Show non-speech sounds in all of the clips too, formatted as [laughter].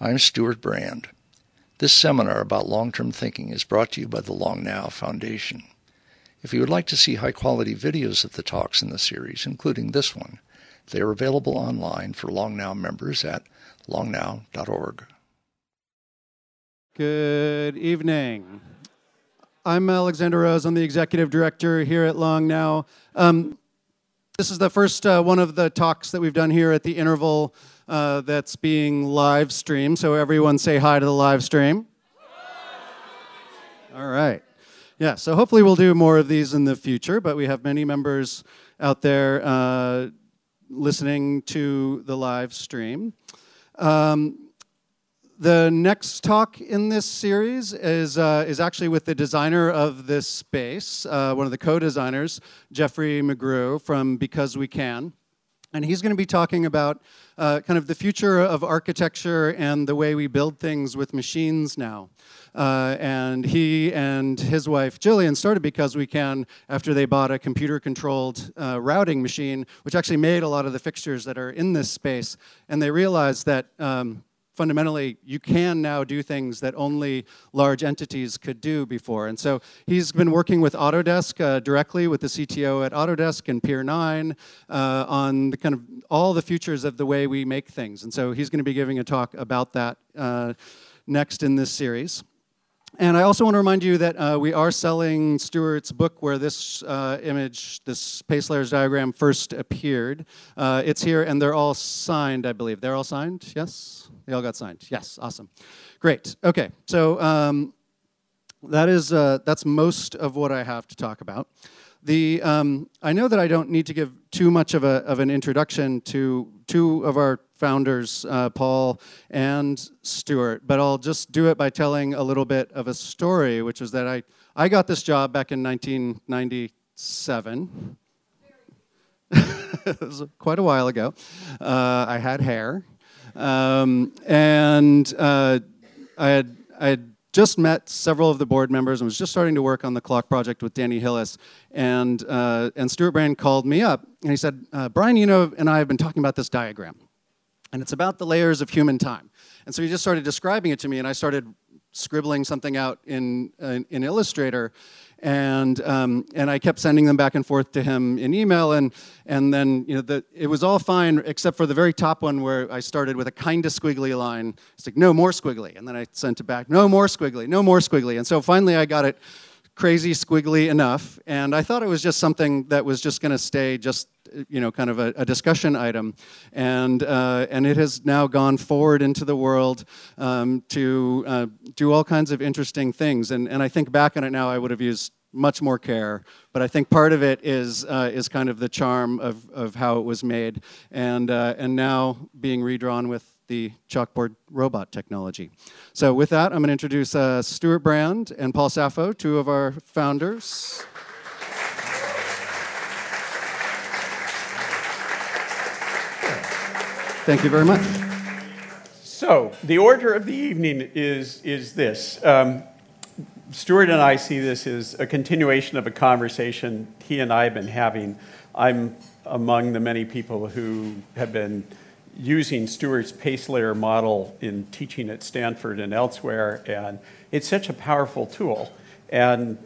I'm Stewart Brand. This seminar about long term thinking is brought to you by the Long Now Foundation. If you would like to see high quality videos of the talks in the series, including this one, they are available online for Long Now members at longnow.org. Good evening. I'm Alexander Rose. I'm the executive director here at Long Now. Um, this is the first uh, one of the talks that we've done here at the interval uh, that's being live streamed. So everyone say hi to the live stream. All right. Yeah, so hopefully we'll do more of these in the future, but we have many members out there uh, listening to the live stream. Um, the next talk in this series is, uh, is actually with the designer of this space, uh, one of the co designers, Jeffrey McGrew from Because We Can. And he's going to be talking about uh, kind of the future of architecture and the way we build things with machines now. Uh, and he and his wife Jillian started because we can after they bought a computer-controlled uh, routing machine, which actually made a lot of the fixtures that are in this space. And they realized that um, fundamentally you can now do things that only large entities could do before. And so he's been working with Autodesk uh, directly with the CTO at Autodesk and Pier 9 uh, on the kind of all the futures of the way we make things. And so he's going to be giving a talk about that uh, next in this series. And I also want to remind you that uh, we are selling Stewart's book where this uh, image, this space layers diagram, first appeared. Uh, it's here, and they're all signed, I believe. They're all signed? Yes? They all got signed. Yes, awesome. Great. Okay, so um, that is, uh, that's most of what I have to talk about. The, um, I know that I don't need to give too much of, a, of an introduction to two of our founders, uh, Paul and Stuart, but I'll just do it by telling a little bit of a story, which is that I, I got this job back in 1997. [laughs] it was quite a while ago. Uh, I had hair. Um, and uh, I, had, I had just met several of the board members and was just starting to work on the clock project with Danny Hillis. And, uh, and Stewart Brand called me up and he said, uh, Brian Eno, and I have been talking about this diagram. And it's about the layers of human time. And so he just started describing it to me, and I started scribbling something out in, in, in Illustrator. And, um, and I kept sending them back and forth to him in email. And, and then you know, the, it was all fine except for the very top one where I started with a kind of squiggly line. It's like, no more squiggly. And then I sent it back, no more squiggly, no more squiggly. And so finally I got it crazy squiggly enough. And I thought it was just something that was just going to stay just you know, kind of a, a discussion item. And, uh, and it has now gone forward into the world um, to uh, do all kinds of interesting things. And, and I think back on it now, I would have used much more care. But I think part of it is, uh, is kind of the charm of, of how it was made. And, uh, and now being redrawn with the chalkboard robot technology. So with that, I'm going to introduce uh, Stewart Brand and Paul Saffo, two of our founders. Thank you very much. So, the order of the evening is, is this. Um, Stewart and I see this as a continuation of a conversation he and I have been having. I'm among the many people who have been using Stewart's pace layer model in teaching at Stanford and elsewhere, and it's such a powerful tool. And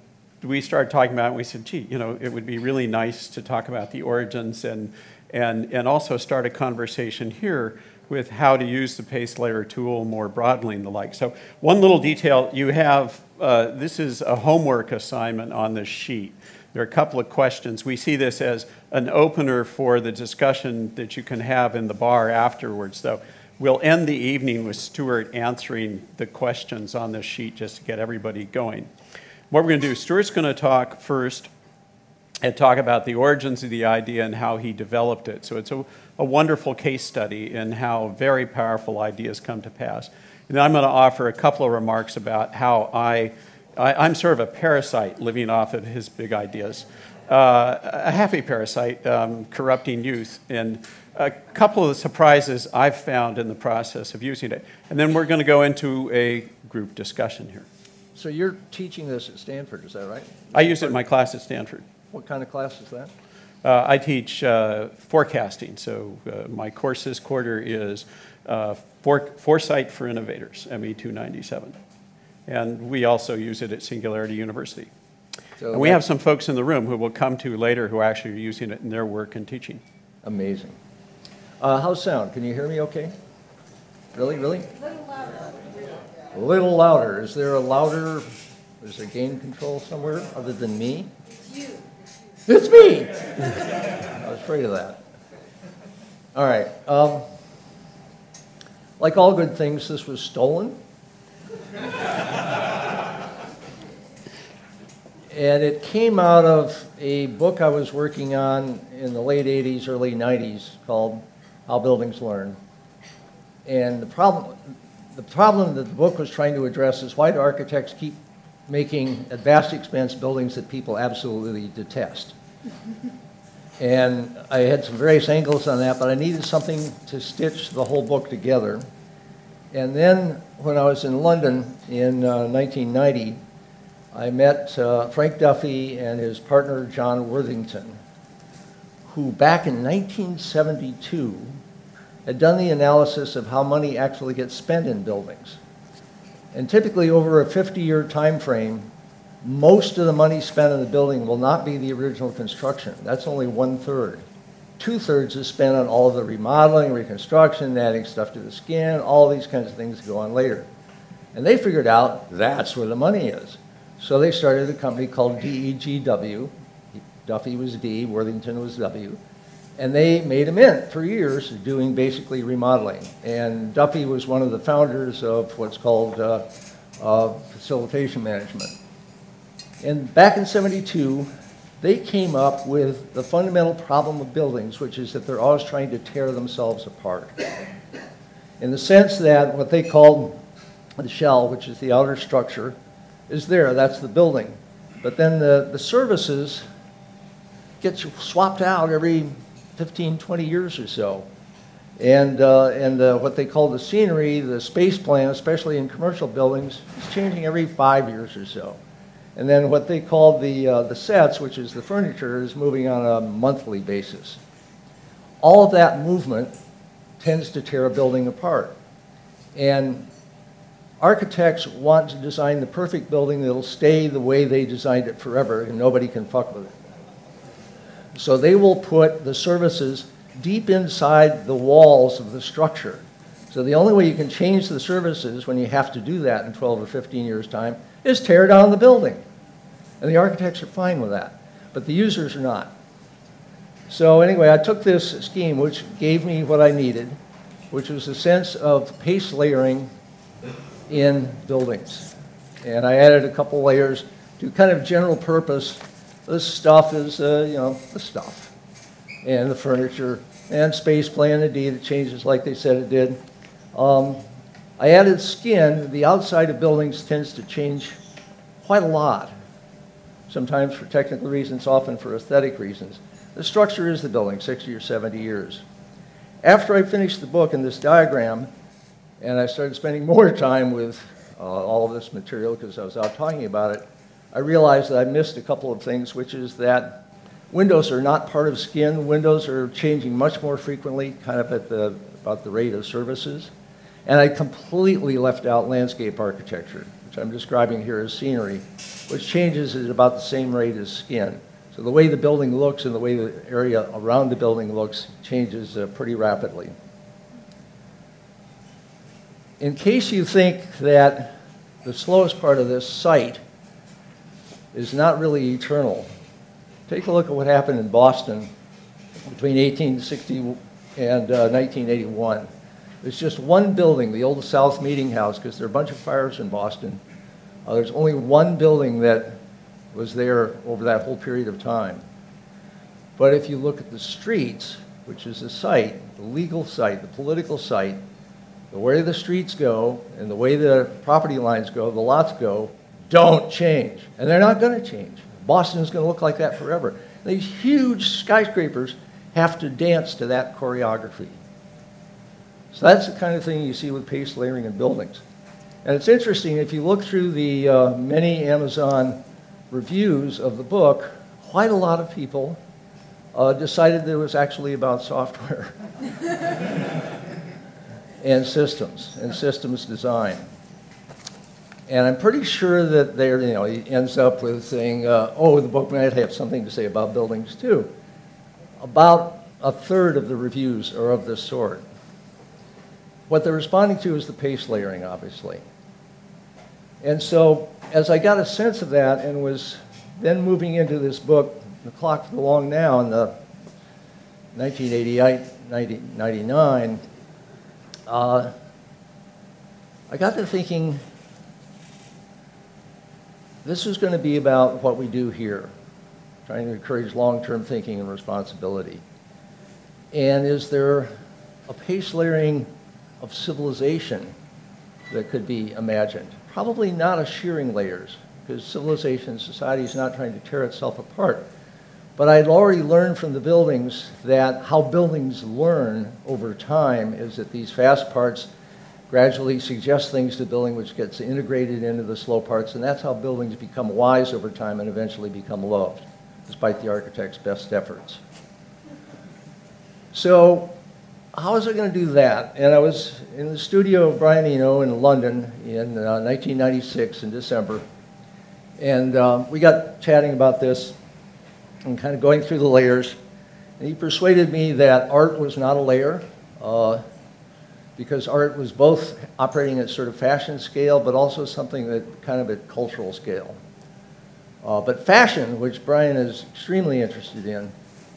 we started talking about it, and we said, gee, you know, it would be really nice to talk about the origins and and, and also start a conversation here with how to use the pace layer tool more broadly and the like. So one little detail, you have, uh, this is a homework assignment on this sheet. There are a couple of questions. We see this as an opener for the discussion that you can have in the bar afterwards, though. We'll end the evening with Stewart answering the questions on this sheet just to get everybody going. What we're going to do, Stewart's going to talk first and talk about the origins of the idea and how he developed it. So it's a, a wonderful case study in how very powerful ideas come to pass. And then I'm going to offer a couple of remarks about how I, I am sort of a parasite living off of his big ideas. Uh, a happy parasite, um, corrupting youth, and a couple of the surprises I've found in the process of using it. And then we're going to go into a group discussion here. So you're teaching this at Stanford, is that right? I use it in my class at Stanford. What kind of class is that? Uh, I teach uh, forecasting, so uh, my course this quarter is uh, For- Foresight for Innovators, ME297. And we also use it at Singularity University. So And we have some folks in the room who we'll come to later who actually are using it in their work and teaching. Amazing. Uh, how's sound? Can you hear me okay? Really, really? Little A little louder. Is there a louder, is there gain control somewhere other than me? It's you. It's me! I was afraid of that. All right. Um, like all good things, this was stolen. [laughs] And it came out of a book I was working on in the late 80s, early 90s called How Buildings Learn. And the problem, the problem that the book was trying to address is why do architects keep making at vast expense buildings that people absolutely detest? And I had some various angles on that, but I needed something to stitch the whole book together. And then when I was in London in uh, 1990, I met uh, Frank Duffy and his partner John Worthington, who back in 1972 had done the analysis of how money actually gets spent in buildings. And typically over a 50-year time frame, most of the money spent in the building will not be the original construction. That's only one-third. Two-thirds is spent on all the remodeling, reconstruction, adding stuff to the skin, all these kinds of things go on later. And they figured out that's where the money is. So they started a company called DEGW. Duffy was D, Worthington was W. And they made a mint for years doing basically remodeling. And Duffy was one of the founders of what's called uh, uh, facilities management. And back in 72, they came up with the fundamental problem of buildings, which is that they're always trying to tear themselves apart. In the sense that what they called the shell, which is the outer structure, is there, that's the building. But then the, the services get swapped out every 15, 20 years or so. And, uh, and uh, what they call the scenery, the space plan, especially in commercial buildings, is changing every five years or so. And then what they call the, uh, the sets, which is the furniture, is moving on a monthly basis. All of that movement tends to tear a building apart. And architects want to design the perfect building that'll stay the way they designed it forever and nobody can fuck with it. So they will put the services deep inside the walls of the structure. So the only way you can change the services when you have to do that in 12 or 15 years' time is tear down the building. And the architects are fine with that, but the users are not. So anyway, I took this scheme, which gave me what I needed, which was a sense of pace layering in buildings. And I added a couple layers to kind of general purpose. This stuff is, uh, you know, the stuff. And the furniture and space plan, indeed, it changes like they said it did. Um, I added skin. The outside of buildings tends to change quite a lot, sometimes for technical reasons, often for aesthetic reasons. The structure is the building, 60 or 70 years. After I finished the book and this diagram, and I started spending [laughs] more time with uh, all of this material because I was out talking about it, I realized that I missed a couple of things, which is that windows are not part of skin. Windows are changing much more frequently, kind of at the, about the rate of services. And I completely left out landscape architecture, which I'm describing here as scenery, which changes at about the same rate as skin. So the way the building looks and the way the area around the building looks changes uh, pretty rapidly. In case you think that the slowest part of this site is not really eternal, take a look at what happened in Boston between 1860 and uh, 1981. There's just one building, the old South Meeting House, because there are a bunch of fires in Boston. Uh, there's only one building that was there over that whole period of time. But if you look at the streets, which is the site, the legal site, the political site, the way the streets go and the way the property lines go, the lots go, don't change. And they're not going to change. Boston is going to look like that forever. These huge skyscrapers have to dance to that choreography. So that's the kind of thing you see with pace layering in buildings. And it's interesting, if you look through the uh, many Amazon reviews of the book, quite a lot of people uh, decided that it was actually about software. [laughs] and systems and systems design. And I'm pretty sure that there, you know, he ends up with saying, uh, oh, the book might have something to say about buildings too. About a third of the reviews are of this sort. What they're responding to is the pace layering, obviously. And so, as I got a sense of that and was then moving into this book, The Clock for the Long Now, in the 1988, 1999, uh, I got to thinking this is going to be about what we do here, trying to encourage long-term thinking and responsibility. And is there a pace layering of civilization that could be imagined? Probably not a shearing layers, because civilization, society is not trying to tear itself apart. But I'd already learned from the buildings that how buildings learn over time is that these fast parts gradually suggest things to the building which gets integrated into the slow parts, and that's how buildings become wise over time and eventually become loved, despite the architect's best efforts. So how was I going to do that? And I was in the studio of Brian Eno in London in uh, 1996 in December, and um, we got chatting about this and kind of going through the layers. And he persuaded me that art was not a layer. Uh, because art was both operating at sort of fashion scale, but also something that kind of at cultural scale. Uh, but fashion, which Brian is extremely interested in,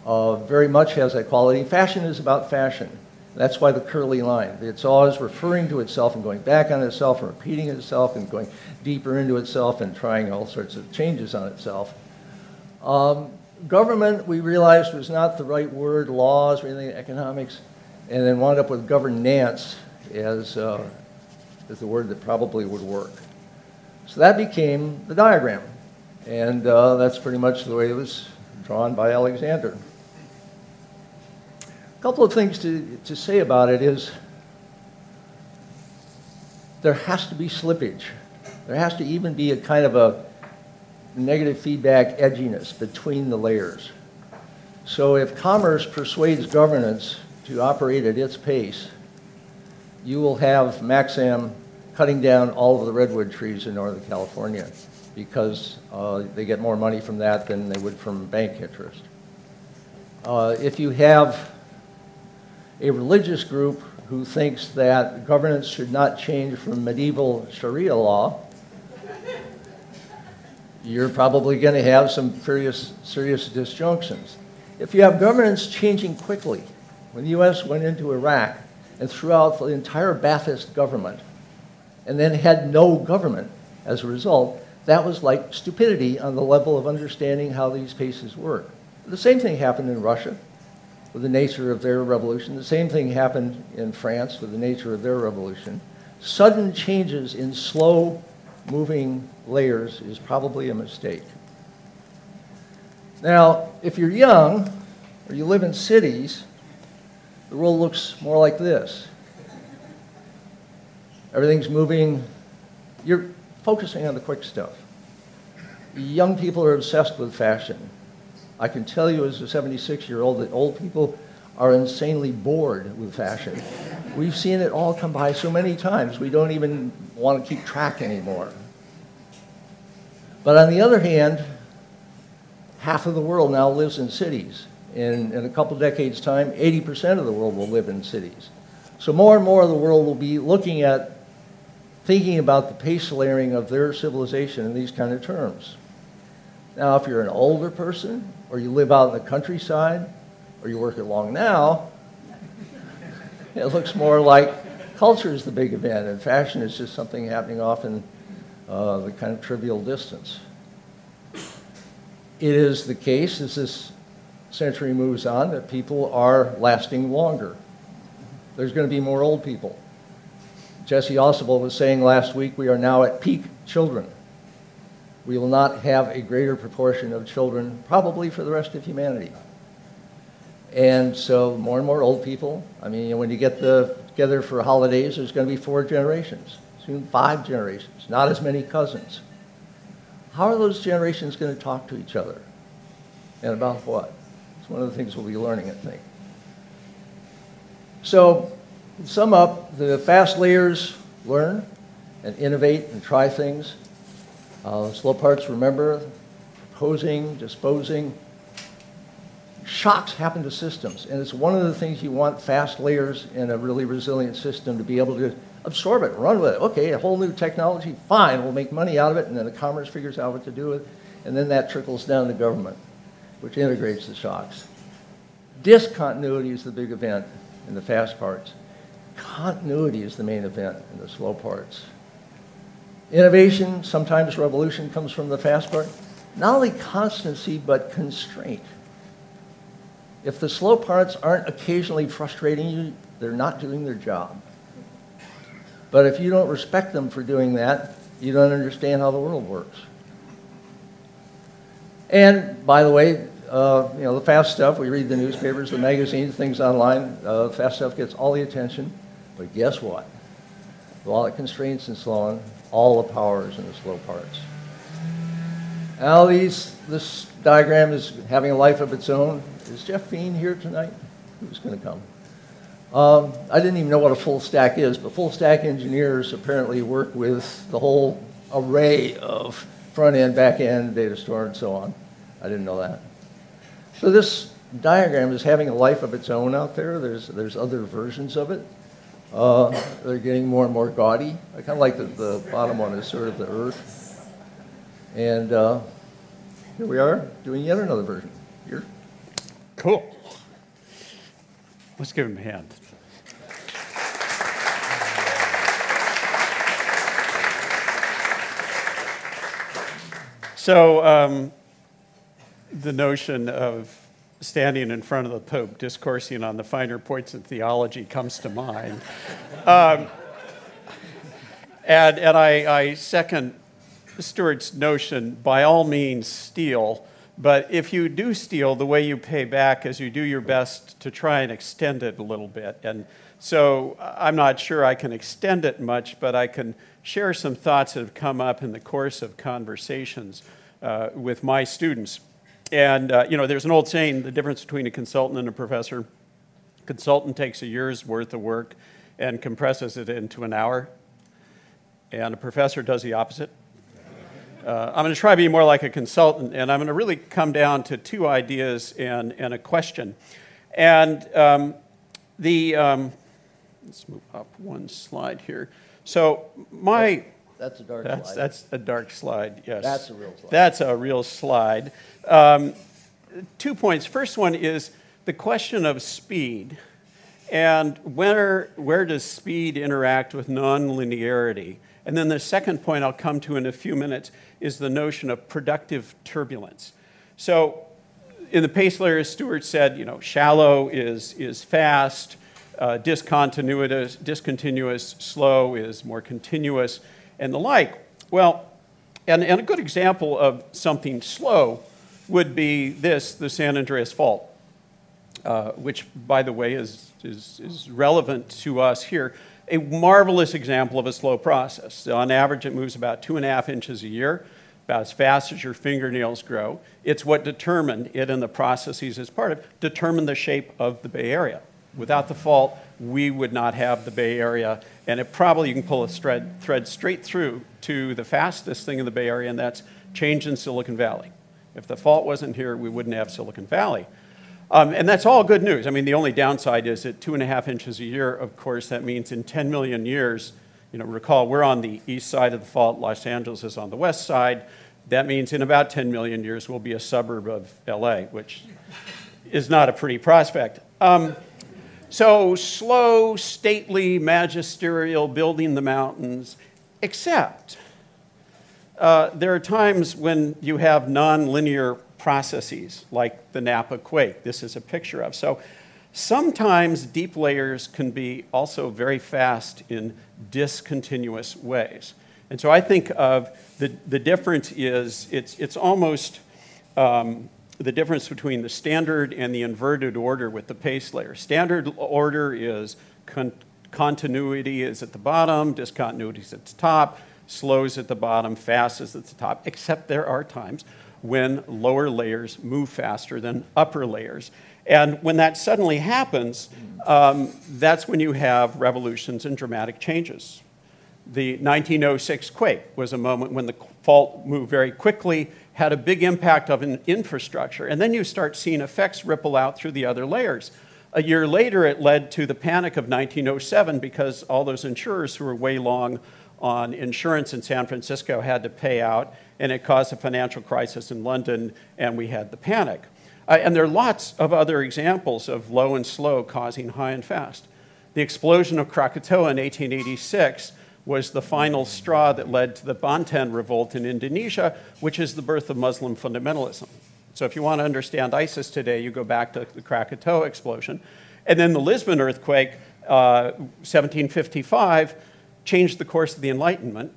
uh, very much has that quality. Fashion is about fashion. That's why the curly line. It's always referring to itself and going back on itself and repeating itself and going deeper into itself and trying all sorts of changes on itself. Um, government, we realized, was not the right word, laws or anything, economics and then wound up with governance as, uh, as the word that probably would work. So that became the diagram. And uh, that's pretty much the way it was drawn by Alexander. A couple of things to, to say about it is there has to be slippage. There has to even be a kind of a negative feedback edginess between the layers. So if commerce persuades governance to operate at its pace, you will have Maxxam cutting down all of the redwood trees in Northern California because uh, they get more money from that than they would from bank interest. Uh, if you have a religious group who thinks that governance should not change from medieval Sharia law, you're probably going to have some serious, serious disjunctions. If you have governance changing quickly, when the U.S. went into Iraq and threw out the entire Ba'athist government and then had no government as a result, that was like stupidity on the level of understanding how these paces work. The same thing happened in Russia with the nature of their revolution. The same thing happened in France with the nature of their revolution. Sudden changes in slow moving layers is probably a mistake. Now, if you're young or you live in cities, the world looks more like this. Everything's moving. You're focusing on the quick stuff. Young people are obsessed with fashion. I can tell you as a 76 year old that old people are insanely bored with fashion. We've seen it all come by so many times, we don't even want to keep track anymore. But on the other hand, half of the world now lives in cities in, in a couple decades' time, 80% of the world will live in cities. So more and more of the world will be looking at thinking about the pace layering of their civilization in these kind of terms. Now, if you're an older person, or you live out in the countryside, or you work at Long Now, it looks more like culture is the big event, and fashion is just something happening off in uh, the kind of trivial distance. It is the case, as this century moves on that people are lasting longer. There's going to be more old people. Jesse Ausubel was saying last week we are now at peak children. We will not have a greater proportion of children probably for the rest of humanity. And so more and more old people. I mean, when you get the, together for holidays, there's going to be four generations, soon five generations, not as many cousins. How are those generations going to talk to each other? And about what? It's one of the things we'll be learning, I think. So sum up, the fast layers learn and innovate and try things. Uh, slow parts remember, proposing, disposing. Shocks happen to systems, and it's one of the things you want fast layers in a really resilient system to be able to absorb it, run with it. Okay, a whole new technology, fine, we'll make money out of it, and then the commerce figures out what to do with it, and then that trickles down to government, which integrates the shocks. Discontinuity is the big event in the fast parts. Continuity is the main event in the slow parts. Innovation, sometimes revolution, comes from the fast part. Not only constancy, but constraint. If the slow parts aren't occasionally frustrating you, they're not doing their job. But if you don't respect them for doing that, you don't understand how the world works. And by the way, uh, you know, the fast stuff, we read the newspapers, the magazines, things online, uh, fast stuff gets all the attention. But guess what? With all the constraints and slowing, all the powers in the slow parts. Now these, this diagram is having a life of its own. Is Jeff Feen here tonight? Who's going to come? Um, I didn't even know what a full stack is, but full stack engineers apparently work with the whole array of front end, back end, data store, and so on. I didn't know that. So this diagram is having a life of its own out there. There's, there's other versions of it. Uh, they're getting more and more gaudy. I kind of like the, the bottom one is sort of the Earth. And uh, here we are doing yet another version. Here. Cool. Let's give him a hand. So, um, the notion of standing in front of the Pope discoursing on the finer points of theology comes to mind. Um, and and I, I second Stewart's notion by all means, steal. But if you do steal, the way you pay back is you do your best to try and extend it a little bit. And so I'm not sure I can extend it much, but I can share some thoughts that have come up in the course of conversations uh, with my students. And, uh, you know, there's an old saying the difference between a consultant and a professor. Consultant takes a year's worth of work and compresses it into an hour, and a professor does the opposite. Uh, I'm going to try to be more like a consultant, and I'm going to really come down to two ideas and, and a question. And um, the, um, let's move up one slide here. So, my that's a dark that's, slide. That's a dark slide, yes. That's a real slide. That's a real slide. Um, two points. First one is the question of speed. And where, where does speed interact with nonlinearity? And then the second point I'll come to in a few minutes is the notion of productive turbulence. So in the pace layer, as Stewart said, you know, shallow is, is fast, uh, discontinuous, discontinuous, slow is more continuous and the like. Well, and, and a good example of something slow would be this the San Andreas Fault, uh, which, by the way, is, is, is relevant to us here. A marvelous example of a slow process. On average, it moves about two and a half inches a year, about as fast as your fingernails grow. It's what determined, it and the processes as part of, determined the shape of the Bay Area. Without the fault, we would not have the Bay Area. And it probably, you can pull a thread, thread straight through to the fastest thing in the Bay Area, and that's change in Silicon Valley. If the fault wasn't here, we wouldn't have Silicon Valley. Um, and that's all good news. I mean, the only downside is at two and a half inches a year, of course, that means in 10 million years, you know, recall we're on the east side of the fault, Los Angeles is on the west side. That means in about 10 million years, we'll be a suburb of LA, which is not a pretty prospect. Um, so slow, stately, magisterial, building the mountains, except uh, there are times when you have nonlinear processes, like the Napa quake. This is a picture of. So sometimes deep layers can be also very fast in discontinuous ways. And so I think of the, the difference is it's, it's almost um, the difference between the standard and the inverted order with the pace layer. Standard order is con- continuity is at the bottom, discontinuity is at the top, slows at the bottom, fast is at the top, except there are times when lower layers move faster than upper layers. And when that suddenly happens, um, that's when you have revolutions and dramatic changes. The 1906 quake was a moment when the fault moved very quickly, had a big impact of an infrastructure, and then you start seeing effects ripple out through the other layers. A year later, it led to the panic of 1907 because all those insurers who were way long on insurance in San Francisco had to pay out, and it caused a financial crisis in London, and we had the panic. Uh, and there are lots of other examples of low and slow causing high and fast. The explosion of Krakatoa in 1886 was the final straw that led to the Banten revolt in Indonesia, which is the birth of Muslim fundamentalism. So if you want to understand ISIS today, you go back to the Krakatoa explosion. And then the Lisbon earthquake, uh, 1755, changed the course of the Enlightenment,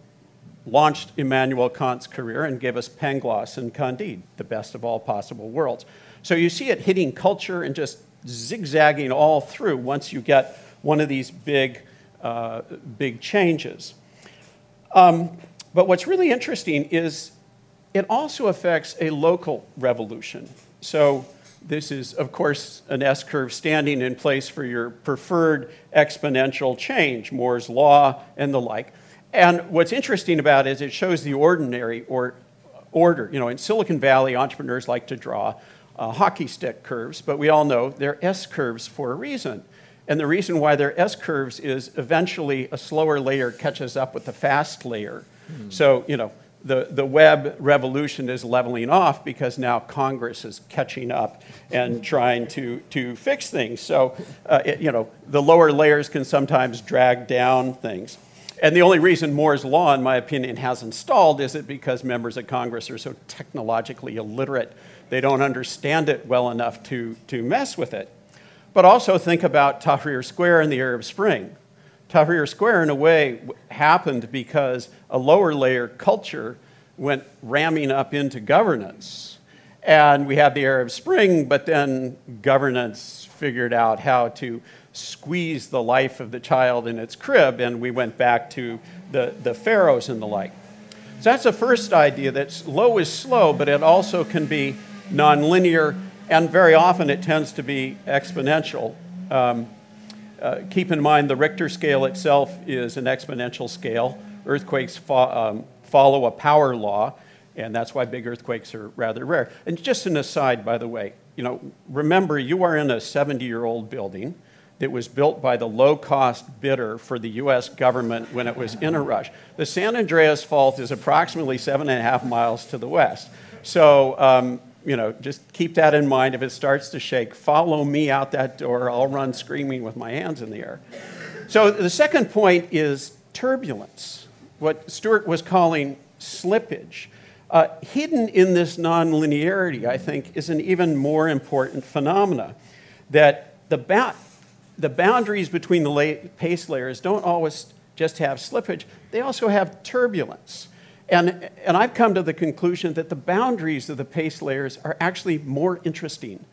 launched Immanuel Kant's career, and gave us Pangloss and Candide, the best of all possible worlds. So you see it hitting culture and just zigzagging all through once you get one of these big, uh, big changes. Um, but what's really interesting is it also affects a local revolution. So this is, of course, an S curve standing in place for your preferred exponential change, Moore's law and the like. And what's interesting about it is it shows the ordinary or order. You know, in Silicon Valley, entrepreneurs like to draw uh, hockey stick curves, but we all know they're S curves for a reason. And the reason why they're S curves is eventually a slower layer catches up with the fast layer. Hmm. So, you know, the, the web revolution is leveling off because now Congress is catching up and trying to, to fix things. So, uh, it, you know, the lower layers can sometimes drag down things. And the only reason Moore's Law, in my opinion, has installed is it because members of Congress are so technologically illiterate they don't understand it well enough to, to mess with it. But also think about Tahrir Square and the Arab Spring. Tahrir Square, in a way, happened because a lower layer culture went ramming up into governance. And we had the Arab Spring, but then governance figured out how to squeeze the life of the child in its crib, and we went back to the, the pharaohs and the like. So that's the first idea that low is slow, but it also can be nonlinear, and very often it tends to be exponential. Um, uh, keep in mind the Richter scale itself is an exponential scale. Earthquakes fo- um, follow a power law, and that's why big earthquakes are rather rare. And just an aside, by the way, you know, remember you are in a 70 year old building that was built by the low cost bidder for the US government when it was in a rush. The San Andreas Fault is approximately seven and a half miles to the west. So um, you know, just keep that in mind. If it starts to shake, follow me out that door. I'll run screaming with my hands in the air. So the second point is turbulence, what Stewart was calling slippage. Uh, hidden in this nonlinearity, I think, is an even more important phenomena that the, ba- the boundaries between the la- pace layers don't always just have slippage, they also have turbulence. And, and I've come to the conclusion that the boundaries of the pace layers are actually more interesting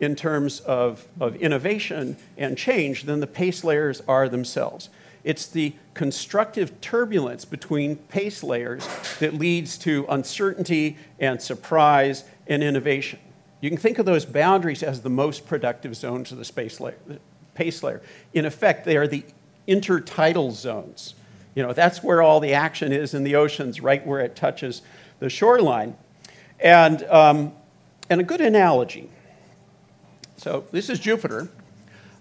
in terms of, of innovation and change than the pace layers are themselves. It's the constructive turbulence between pace layers that leads to uncertainty and surprise and innovation. You can think of those boundaries as the most productive zones of the space layer, pace layer. In effect, they are the intertidal zones. You know, that's where all the action is in the oceans, right where it touches the shoreline. And, um, and a good analogy. So this is Jupiter.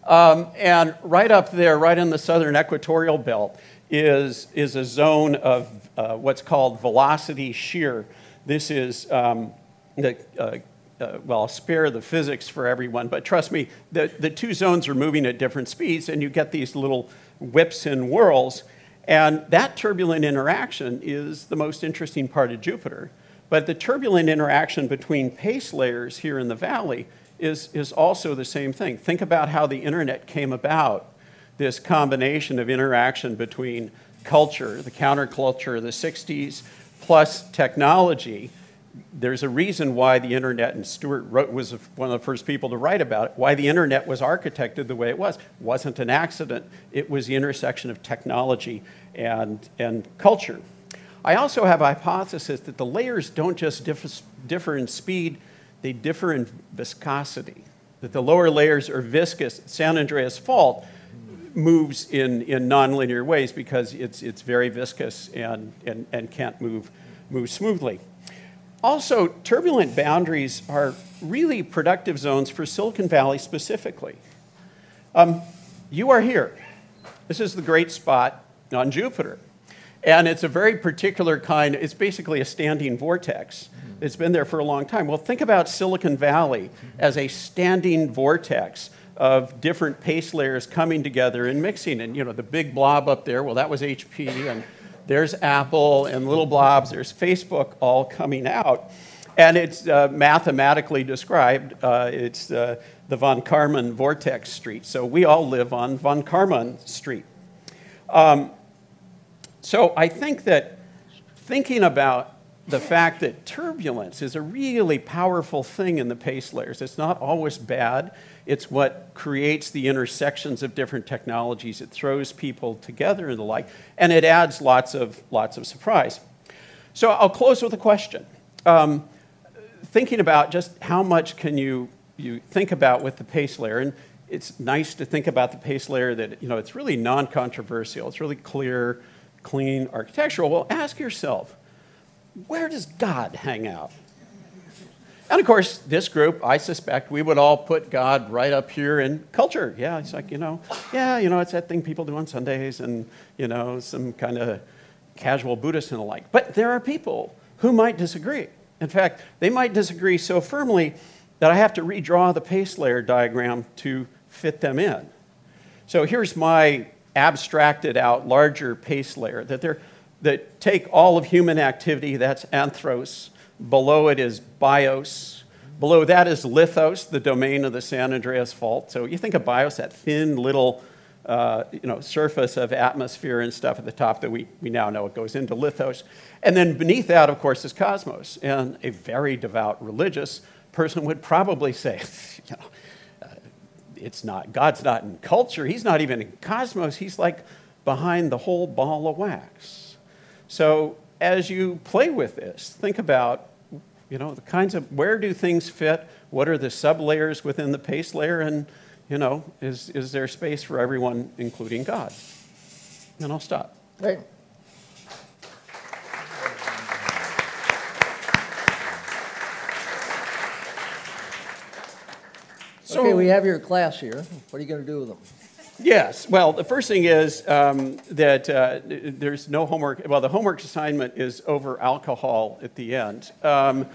Um, and right up there, right in the southern equatorial belt, is, is a zone of uh, what's called velocity shear. This is um, the, uh, uh, well, I'll spare the physics for everyone, but trust me, the, the two zones are moving at different speeds, and you get these little whips and whirls. And that turbulent interaction is the most interesting part of Jupiter. But the turbulent interaction between pace layers here in the valley is, is also the same thing. Think about how the internet came about this combination of interaction between culture, the counterculture of the 60s, plus technology there's a reason why the internet, and Stewart wrote, was one of the first people to write about it, why the internet was architected the way it was. It wasn't an accident, it was the intersection of technology and, and culture. I also have a hypothesis that the layers don't just differ, differ in speed, they differ in viscosity. that the lower layers are viscous. San Andreas Fault moves in, in nonlinear ways because it's, it's very viscous and, and, and can't move, move smoothly. Also, turbulent boundaries are really productive zones for Silicon Valley specifically. Um, you are here. This is the great spot on Jupiter. And it's a very particular kind, it's basically a standing vortex. It's been there for a long time. Well, think about Silicon Valley as a standing vortex of different pace layers coming together and mixing. And, you know, the big blob up there, well, that was HP, and there's Apple, and little blobs, there's Facebook all coming out. And it's uh, mathematically described. Uh, it's uh, the von Karman vortex street. So we all live on von Karman Street. Um, so I think that thinking about the fact that turbulence is a really powerful thing in the pace layers. It's not always bad. It's what creates the intersections of different technologies. It throws people together and the like, and it adds lots of lots of surprise. So I'll close with a question. Um, thinking about just how much can you you think about with the pace layer, and it's nice to think about the pace layer that you know it's really non-controversial. It's really clear, clean, architectural. Well, ask yourself where does God hang out? And of course, this group, I suspect, we would all put God right up here in culture. Yeah, it's like, you know, yeah, you know, it's that thing people do on Sundays and, you know, some kind of casual Buddhist and the like. But there are people who might disagree. In fact, they might disagree so firmly that I have to redraw the pace layer diagram to fit them in. So here's my abstracted out larger pace layer that they're that take all of human activity, that's anthros. Below it is bios. Below that is lithos, the domain of the San Andreas Fault. So you think of bios, that thin little uh, you know, surface of atmosphere and stuff at the top that we, we now know it goes into lithos. And then beneath that, of course, is cosmos. And a very devout religious person would probably say, [laughs] you know, uh, it's not, God's not in culture. He's not even in cosmos. He's like behind the whole ball of wax. So as you play with this, think about you know the kinds of where do things fit? What are the sublayers within the pace layer? And you know, is is there space for everyone, including God? And I'll stop. Right. So, okay, we have your class here. What are you going to do with them? Yes. Well, the first thing is um, that uh, there's no homework. Well, the homework assignment is over alcohol at the end. Um,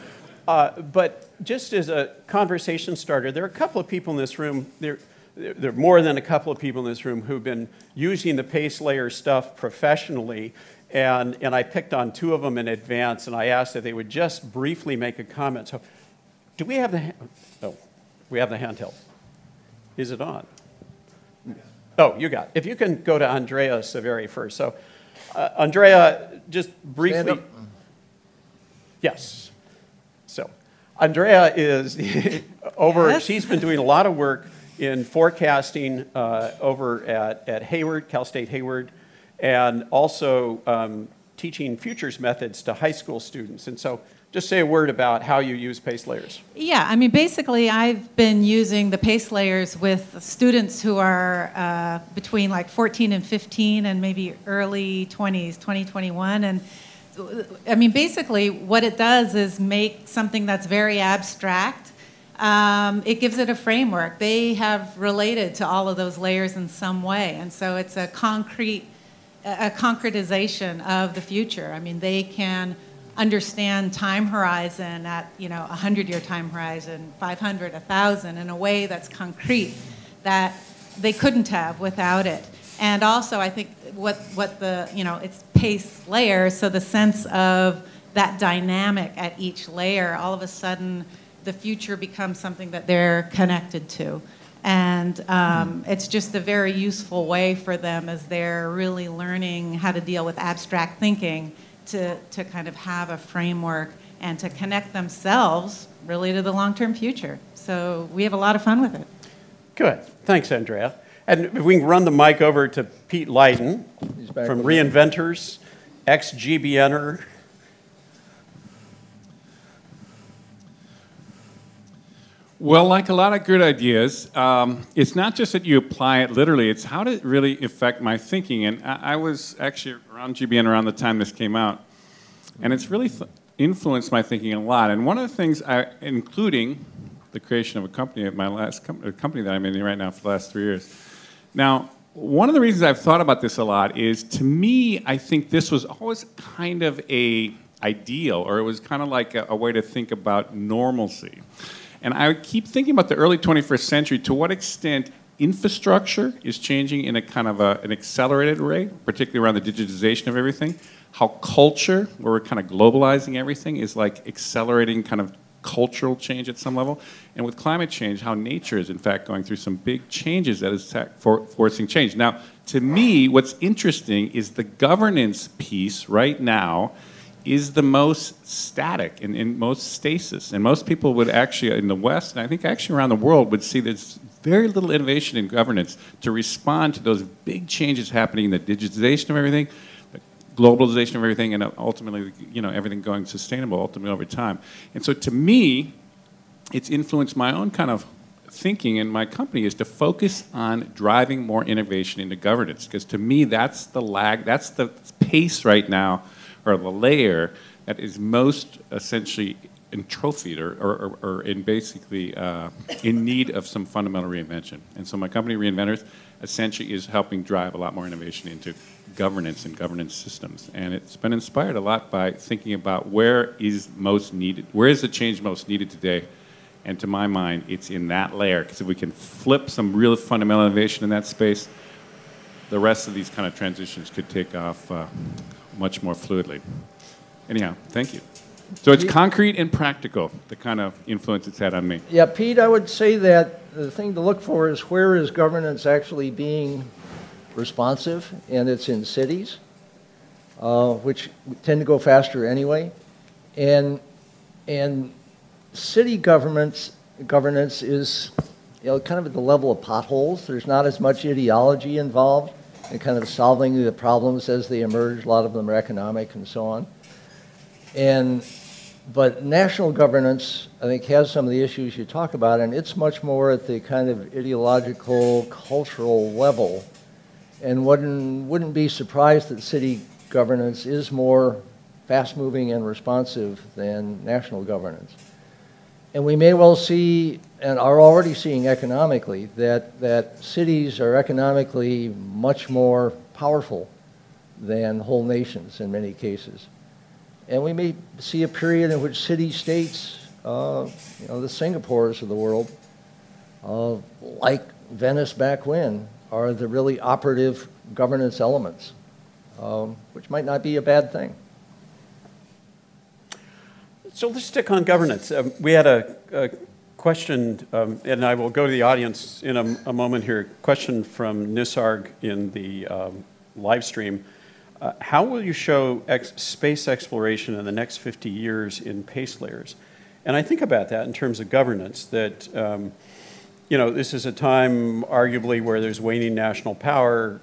uh, but just as a conversation starter, there are a couple of people in this room. There, there are more than a couple of people in this room who've been using the pace layer stuff professionally. And, and I picked on two of them in advance, and I asked if they would just briefly make a comment. So, do we have the? Oh, we have the handheld. Is it on? Oh, you got it. If you can go to Andrea Severi first. So, uh, Andrea, just briefly. Yes. So, Andrea is [laughs] over, yes. she's been doing a lot of work in forecasting uh, over at, at Hayward, Cal State Hayward, and also um, teaching futures methods to high school students. And so, just say a word about how you use pace layers. Yeah, I mean, basically, I've been using the pace layers with students who are uh, between like 14 and 15 and maybe early 20s, 2021. And I mean, basically, what it does is make something that's very abstract. Um, it gives it a framework. They have related to all of those layers in some way, and so it's a concrete, a concretization of the future. I mean, they can understand time horizon at you know a hundred year time horizon, 500, 1,000 in a way that's concrete that they couldn't have without it. And also, I think what what the you know it's pace layers, so the sense of that dynamic at each layer, all of a sudden the future becomes something that they're connected to. And um, mm. it's just a very useful way for them as they're really learning how to deal with abstract thinking to, to kind of have a framework and to connect themselves really to the long term future. So we have a lot of fun with it. Good. Thanks, Andrea. And if we can run the mic over to Pete Leyden from Reinventors, ex GBNer. Well, like a lot of good ideas, um, it's not just that you apply it literally, it's how did it really affect my thinking. And I, I was actually around GBN around the time this came out, and it's really th- influenced my thinking a lot. And one of the things, I, including the creation of a company, my last com- company that I'm in right now for the last three years. Now, one of the reasons I've thought about this a lot is, to me, I think this was always kind of a ideal, or it was kind of like a, a way to think about normalcy. And I keep thinking about the early 21st century, to what extent infrastructure is changing in a kind of a, an accelerated rate, particularly around the digitization of everything. How culture, where we're kind of globalizing everything, is like accelerating kind of cultural change at some level. And with climate change, how nature is in fact going through some big changes that is for, forcing change. Now, to me, what's interesting is the governance piece right now is the most static and in most stasis. And most people would actually, in the West, and I think actually around the world, would see there's very little innovation in governance to respond to those big changes happening in the digitization of everything, the globalization of everything, and ultimately, you know, everything going sustainable ultimately over time. And so to me, it's influenced my own kind of thinking in my company is to focus on driving more innovation into governance because to me that's the lag that's the pace right now or the layer that is most essentially entrophied or, or, or in basically uh, in need of some fundamental reinvention. And so my company, Reinventors, essentially is helping drive a lot more innovation into governance and governance systems. And it's been inspired a lot by thinking about where is most needed, where is the change most needed today? And to my mind, it's in that layer. Because if we can flip some real fundamental innovation in that space, the rest of these kind of transitions could take off uh, much more fluidly. Anyhow, thank you. So it's concrete and practical, the kind of influence it's had on me. Yeah, Pete, I would say that the thing to look for is where is governance actually being responsive, and it's in cities, uh, which tend to go faster anyway. And, and city governments, governance is you know, kind of at the level of potholes. There's not as much ideology involved and kind of solving the problems as they emerge. A lot of them are economic and so on. And but national governance, I think, has some of the issues you talk about, and it's much more at the kind of ideological, cultural level. And wouldn't, wouldn't be surprised that city governance is more fast moving and responsive than national governance. And we may well see, and are already seeing economically, that, that cities are economically much more powerful than whole nations in many cases. And we may see a period in which city states, uh, you know, the Singapores of the world, uh, like Venice back when, are the really operative governance elements, um, which might not be a bad thing. So let's stick on governance. Um, we had a, a question, um, and I will go to the audience in a, a moment here. Question from Nisarg in the um, live stream. Uh, how will you show ex- space exploration in the next 50 years in pace layers? And I think about that in terms of governance, that, um, you know, this is a time arguably where there's waning national power.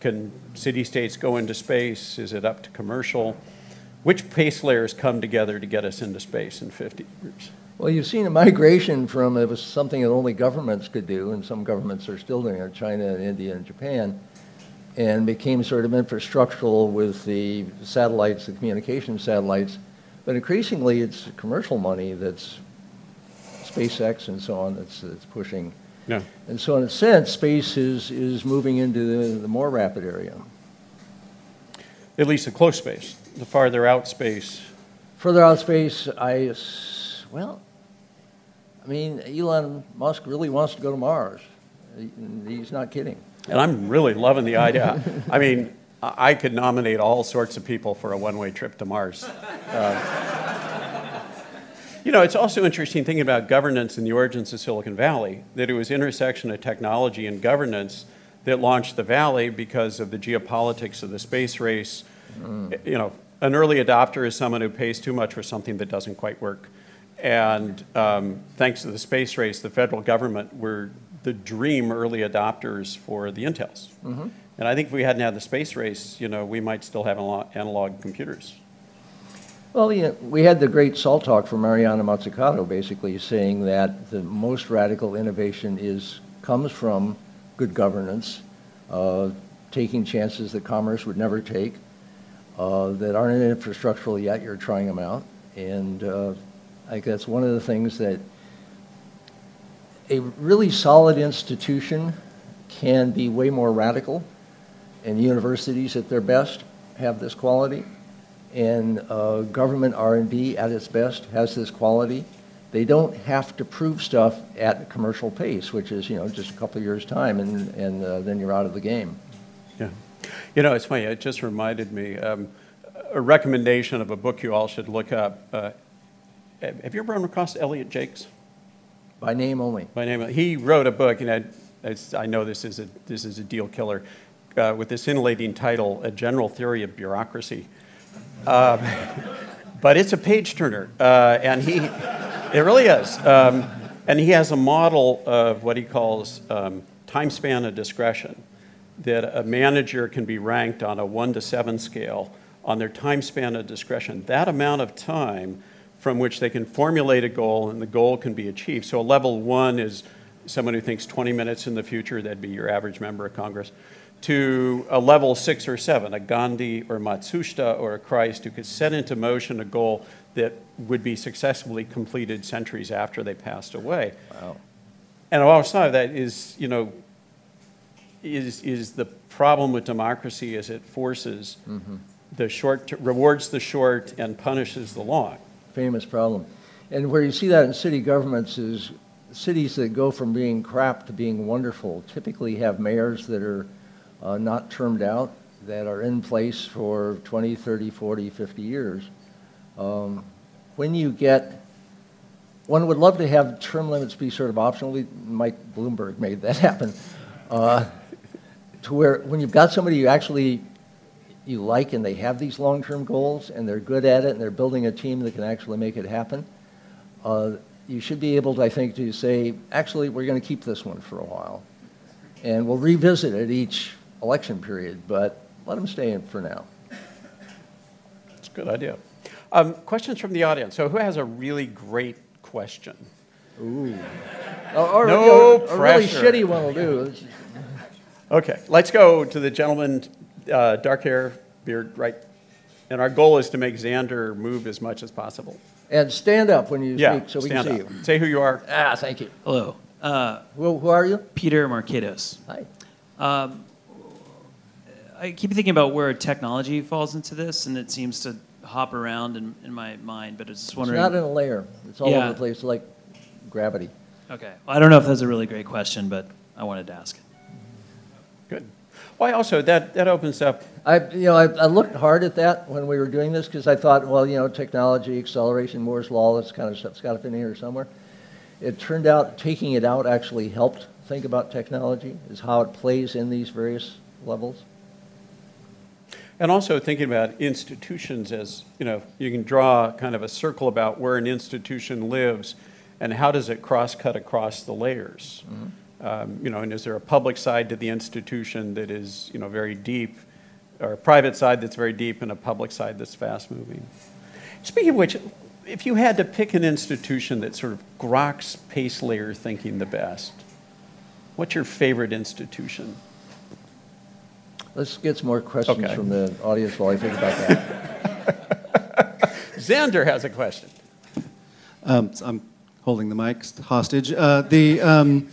Can city states go into space? Is it up to commercial? Which pace layers come together to get us into space in 50 years? Well, you've seen a migration from it was something that only governments could do, and some governments are still doing it, China and India and Japan, and became sort of infrastructural with the satellites, the communication satellites. But increasingly, it's commercial money that's SpaceX and so on that's, that's pushing. Yeah. And so, in a sense, space is, is moving into the, the more rapid area. At least the close space the farther out space? Further out space, I, well, I mean, Elon Musk really wants to go to Mars. He's not kidding. And I'm really loving the idea. I mean, I could nominate all sorts of people for a one way trip to Mars. Uh, you know, it's also interesting thinking about governance and the origins of Silicon Valley, that it was intersection of technology and governance that launched the valley because of the geopolitics of the space race, Mm. You know, an early adopter is someone who pays too much for something that doesn't quite work. And um, thanks to the space race, the federal government were the dream early adopters for the Intels. Mm-hmm. And I think if we hadn't had the space race, you know, we might still have analog computers. Well, yeah, we had the great SALT talk from Mariana Mazzucato, basically saying that the most radical innovation is comes from good governance, uh, taking chances that commerce would never take, uh, that aren't infrastructural yet. You're trying them out, and uh, I that's one of the things that a really solid institution can be way more radical, and universities at their best have this quality and uh, government R&D at its best has this quality. They don't have to prove stuff at a commercial pace, which is you know just a couple years time, and and uh, then you're out of the game. You know it's funny. It just reminded me um, a recommendation of a book you all should look up. Uh, have you ever run across Elliott Jaques? By name only. By name. only. He wrote a book, and I, I know this is a this is a deal killer, uh, with this scintillating title, "A General Theory of Bureaucracy." Um, [laughs] but it's a page turner, uh, and he, it really is. Um, and he has a model of what he calls um, time span of discretion, that a manager can be ranked on a one to seven scale on their time span of discretion. That amount of time from which they can formulate a goal and the goal can be achieved. So a level one is someone who thinks 20 minutes in the future, that'd be your average member of Congress to a level six or seven, a Gandhi or Matsushita or a Christ who could set into motion a goal that would be successfully completed centuries after they passed away. Wow. And alongside of that is, you know, is, is the problem with democracy is it forces mm-hmm. the short, to, rewards the short and punishes the long. Famous problem. And where you see that in city governments is cities that go from being crap to being wonderful typically have mayors that are uh, not termed out that are in place for 20, 30, 40, 50 years. Um, when you get, one would love to have term limits be sort of optional. Mike Bloomberg made that [laughs] happen. Uh, to where when you've got somebody you actually you like and they have these long-term goals and they're good at it and they're building a team that can actually make it happen, uh, you should be able to, I think, to say, actually, we're going to keep this one for a while. And we'll revisit it each election period, but let them stay in for now. That's a good idea. Um, questions from the audience. So, who has a really great question? Ooh. Or, no a, a really shitty one will do. Okay, let's go to the gentleman, uh, dark hair, beard, right. And our goal is to make Xander move as much as possible. And stand up when you yeah, speak so we can see up. you. Say who you are. Ah, thank you. Hello. Uh, who, who, are you? Peter Marquitos. Hi. Um, I keep thinking about where technology falls into this, and it seems to hop around in, in my mind. But I was just wondering. It's not in a layer. It's all yeah. over the place, like gravity. Okay. Well, I don't know if that's a really great question, but I wanted to ask it. Good. Why also that that opens up. I you know I, I looked hard at that when we were doing this because I thought well you know technology acceleration Moore's law this kind of stuff's got to fit in here somewhere. It turned out taking it out actually helped think about technology is how it plays in these various levels. And also thinking about institutions as, you know, you can draw kind of a circle about where an institution lives and how does it cross cut across the layers. Mm-hmm. Um, you know, and is there a public side to the institution that is, you know, very deep, or a private side that's very deep and a public side that's fast moving? Speaking of which, if you had to pick an institution that sort of grok's pace layer thinking the best, what's your favorite institution? Let's get some more questions okay. from the audience while I think about that. [laughs] Xander has a question. Um, so I'm holding the mic hostage. Uh, the um,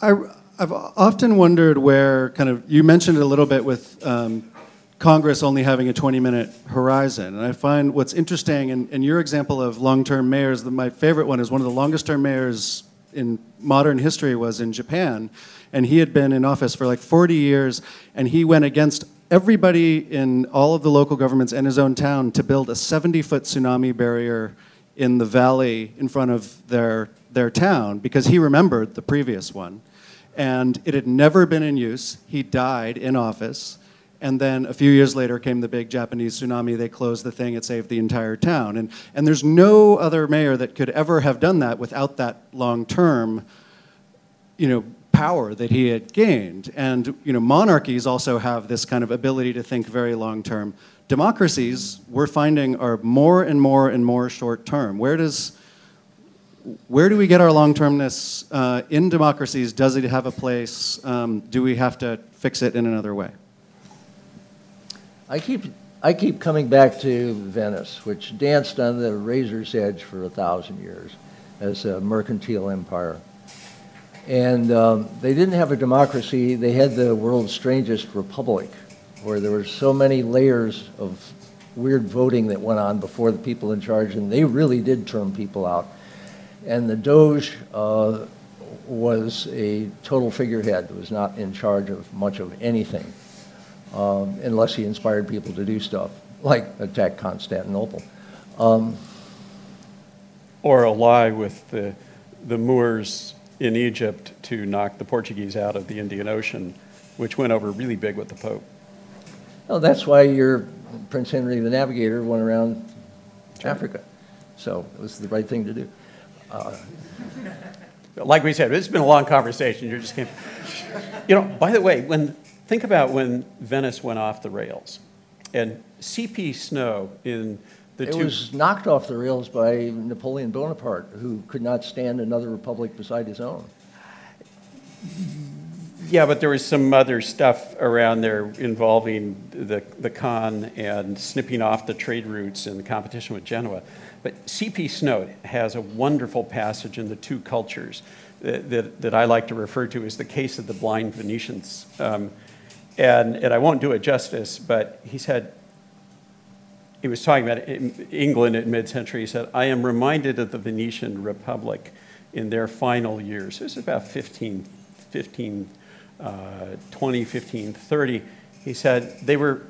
I, have often wondered where kind of you mentioned it a little bit with um, Congress only having a 20-minute horizon, and I find what's interesting, and, and your example of long-term mayors, the, my favorite one is one of the longest-term mayors in modern history was in Japan and he had been in office for like 40 years, and he went against everybody in all of the local governments and his own town to build a 70 foot tsunami barrier in the valley in front of their, their town because he remembered the previous one. And it had never been in use. He died in office. And then a few years later came the big Japanese tsunami. They closed the thing. It saved the entire town. And, and there's no other mayor that could ever have done that without that long term, you know, power that he had gained. And you know, monarchies also have this kind of ability to think very long term. Democracies, we're finding, are more and more and more short term. Where does where do we get our long termness uh, in democracies? Does it have a place? Um, do we have to fix it in another way? I keep, I keep coming back to Venice, which danced on the razor's edge for a thousand years as a mercantile empire. And um, they didn't have a democracy, they had the world's strangest republic, where there were so many layers of weird voting that went on before the people in charge, and they really did turn people out. And the Doge uh, was a total figurehead, was not in charge of much of anything, um, unless he inspired people to do stuff, like attack Constantinople. Um, or ally with the, the Moors in Egypt to knock the Portuguese out of the Indian Ocean, which went over really big with the Pope. Well, that's why your Prince Henry the Navigator went around Africa. So it was the right thing to do. Uh, like we said, it's been a long conversation. You're just came. You know, by the way, when think about when Venice went off the rails, and C.P. Snow in the it two, was knocked off the rails by Napoleon Bonaparte, who could not stand another republic beside his own. Yeah, but there was some other stuff around there involving the, the Khan and snipping off the trade routes and the competition with Genoa. But C.P. Snow has a wonderful passage in the two cultures that, that, that, I like to refer to as the case of the blind Venetians. Um, and, and I won't do it justice, but he said, he was talking about England at mid century. He said, I am reminded of the Venetian Republic in their final years. This was about 15, 15 uh, 20, 15, 30. He said they were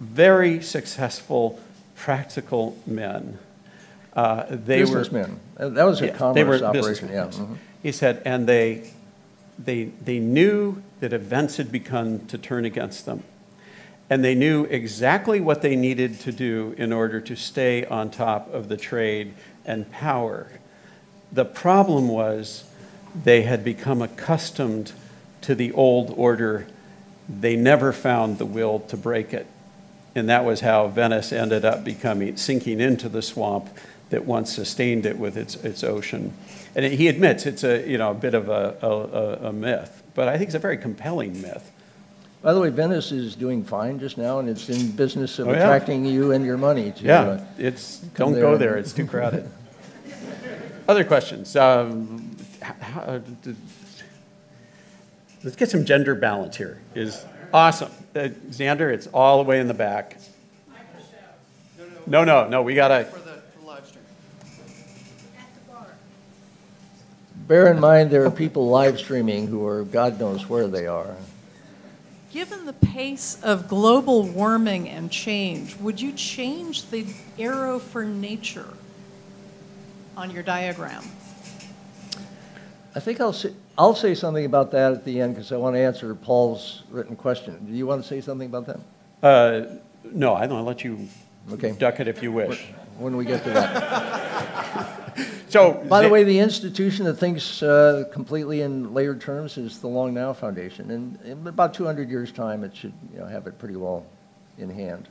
very successful, practical men. Uh, they businessmen. Were, that was a yeah, commerce operation. Yeah. Mm-hmm. He said, and they, they, they knew that events had begun to turn against them. And they knew exactly what they needed to do in order to stay on top of the trade and power. The problem was they had become accustomed to the old order. They never found the will to break it. And that was how Venice ended up becoming, sinking into the swamp that once sustained it with its, its ocean. And he admits it's a, you know, a bit of a, a, a myth, but I think it's a very compelling myth. By the way, Venice is doing fine just now, and it's in business of oh, yeah. attracting you and your money to. Yeah, uh, it's don't there. go there; it's too crowded. [laughs] Other questions? Um, how, uh, let's get some gender balance here. Is awesome, uh, Xander. It's all the way in the back. No, no, no. We gotta. Bear in mind there are people live streaming who are God knows where they are. Given the pace of global warming and change, would you change the arrow for nature on your diagram? I think I'll say, I'll say something about that at the end because I want to answer Paul's written question. Do you want to say something about that? Uh, no, I don't. I'll let you okay. duck it if you wish. When we get to that. [laughs] So, by the way, the institution that thinks uh, completely in layered terms is the Long Now Foundation, and in about 200 years' time, it should you know, have it pretty well in hand.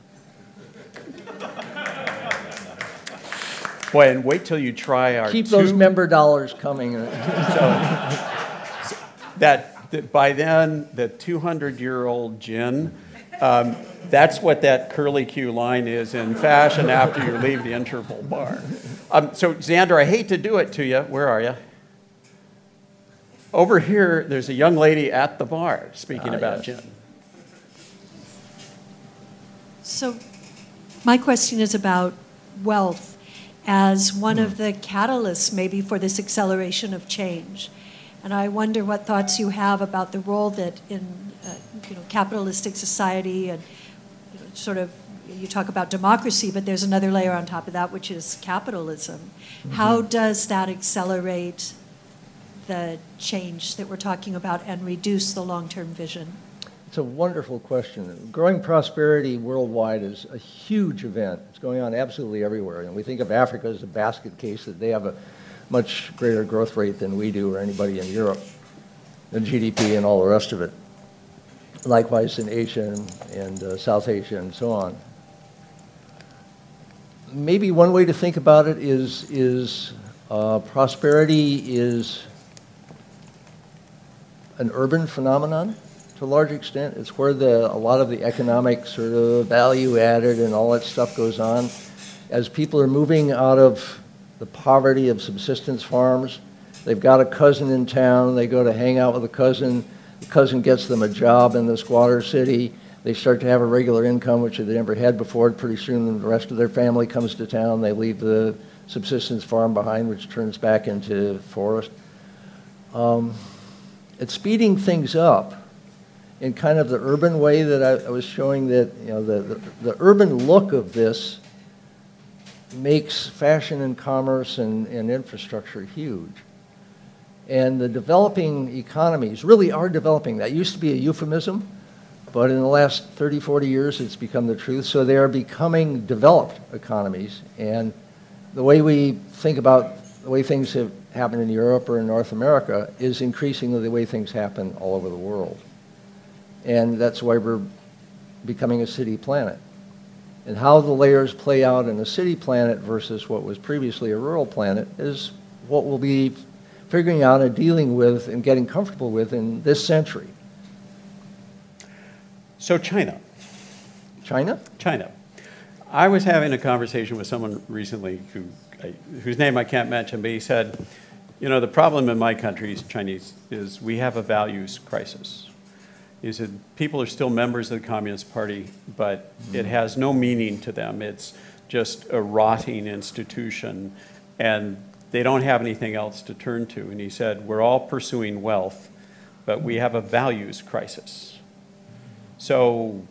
Boy, and wait till you try our keep those member dollars coming. [laughs] so, that, that by then, the 200-year-old gin. Um, that's what that curly Q line is in fashion after you leave the interval bar. Um, so, Xander, I hate to do it to you. Where are you? Over here, there's a young lady at the bar speaking ah, about yes. gin. So, my question is about wealth as one of the catalysts, maybe, for this acceleration of change. And I wonder what thoughts you have about the role that in you know, capitalistic society and you know, sort of you talk about democracy, but there's another layer on top of that, which is capitalism. Mm-hmm. How does that accelerate the change that we're talking about and reduce the long term vision? It's a wonderful question. Growing prosperity worldwide is a huge event. It's going on absolutely everywhere. And we think of Africa as a basket case that they have a much greater growth rate than we do or anybody in Europe. and GDP and all the rest of it. Likewise in Asia and, uh, South Asia and so on. Maybe one way to think about it is, is uh, prosperity is an urban phenomenon to a large extent. It's where the, a lot of the economic sort of value added and all that stuff goes on. As people are moving out of the poverty of subsistence farms, they've got a cousin in town, they go to hang out with a cousin, the cousin gets them a job in the squatter city, they start to have a regular income, which they never had before. Pretty soon, the rest of their family comes to town, they leave the subsistence farm behind, which turns back into forest. Um, it's speeding things up in kind of the urban way that I, I was showing that you know the, the, the, urban look of this makes fashion and commerce and, and infrastructure huge. And the developing economies really are developing. That used to be a euphemism, but in the last 30, 40 years it's become the truth. So they are becoming developed economies. And the way we think about the way things have happened in Europe or in North America is increasingly the way things happen all over the world. And that's why we're becoming a city planet. And how the layers play out in a city planet versus what was previously a rural planet is what we'll be figuring out and dealing with and getting comfortable with in this century. So, China. China? China. I was having a conversation with someone recently who, whose name I can't mention, but he said, You know, the problem in my country, is Chinese, is we have a values crisis. He said, People are still members of the Communist Party, but it mm-hmm. has no meaning to them. It's just a rotting institution, and they don't have anything else to turn to. And he said, We're all pursuing wealth, but we have a values crisis. So,